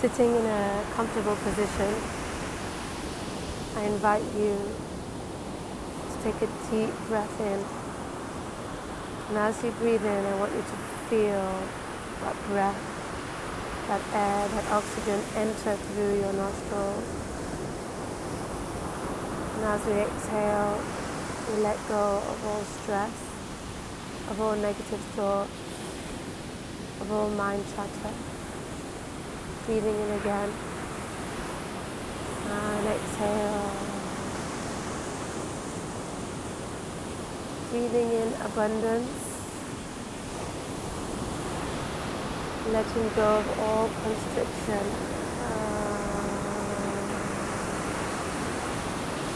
Sitting in a comfortable position, I invite you to take a deep breath in. And as you breathe in, I want you to feel that breath, that air, that oxygen enter through your nostrils. And as we exhale, we let go of all stress, of all negative thoughts, of all mind chatter. Breathing in again. And exhale. Breathing in abundance. Letting go of all constriction.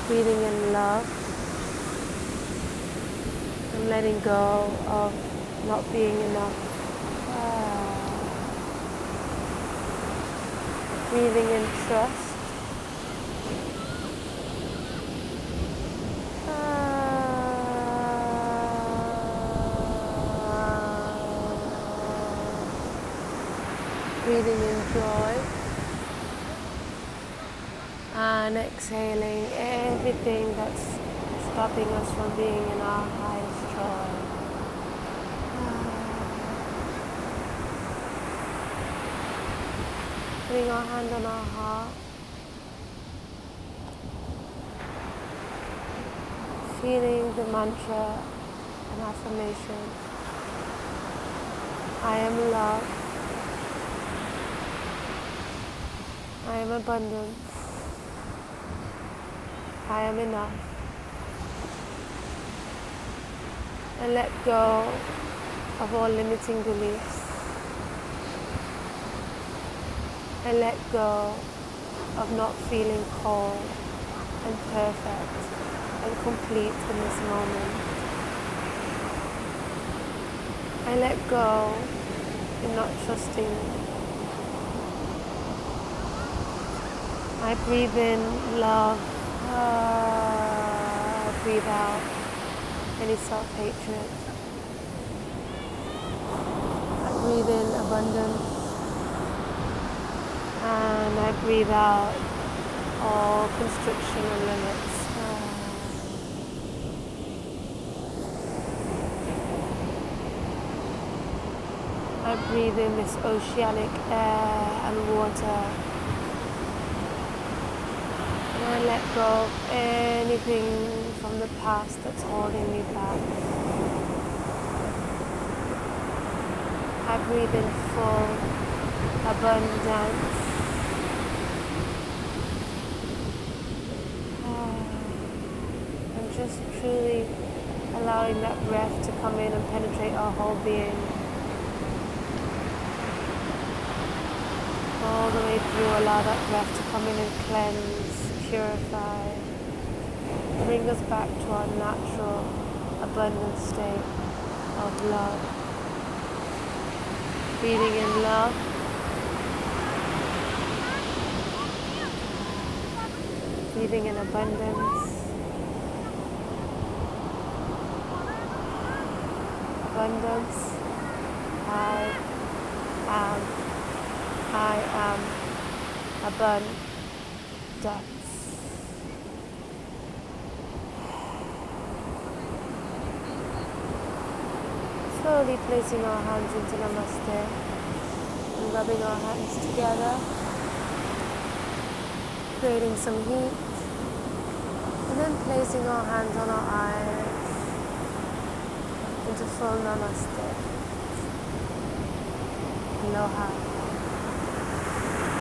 Breathing in love. Letting go of not being enough. Breathing in trust. breathing in joy. And exhaling everything that's stopping us from being in our highest joy. Putting our hand on our heart. Feeling the mantra and affirmation. I am love. I am abundance. I am enough. And let go of all limiting beliefs. And let go of not feeling whole and perfect and complete in this moment. I let go in not trusting. I breathe in love. Ah, breathe out any self-hatred. I breathe in abundance and I breathe out all constriction and limits. Um, I breathe in this oceanic air and water. And I let go of anything from the past that's holding me back. I breathe in full abundance just truly allowing that breath to come in and penetrate our whole being. All the way through, allow that breath to come in and cleanse, purify, bring us back to our natural, abundant state of love. Breathing in love. Breathing in abundance. Abundance. I am, I am abundance. Slowly placing our hands into Namaste and rubbing our hands together, creating some heat, and then placing our hands on our eyes full namaste. Aloha.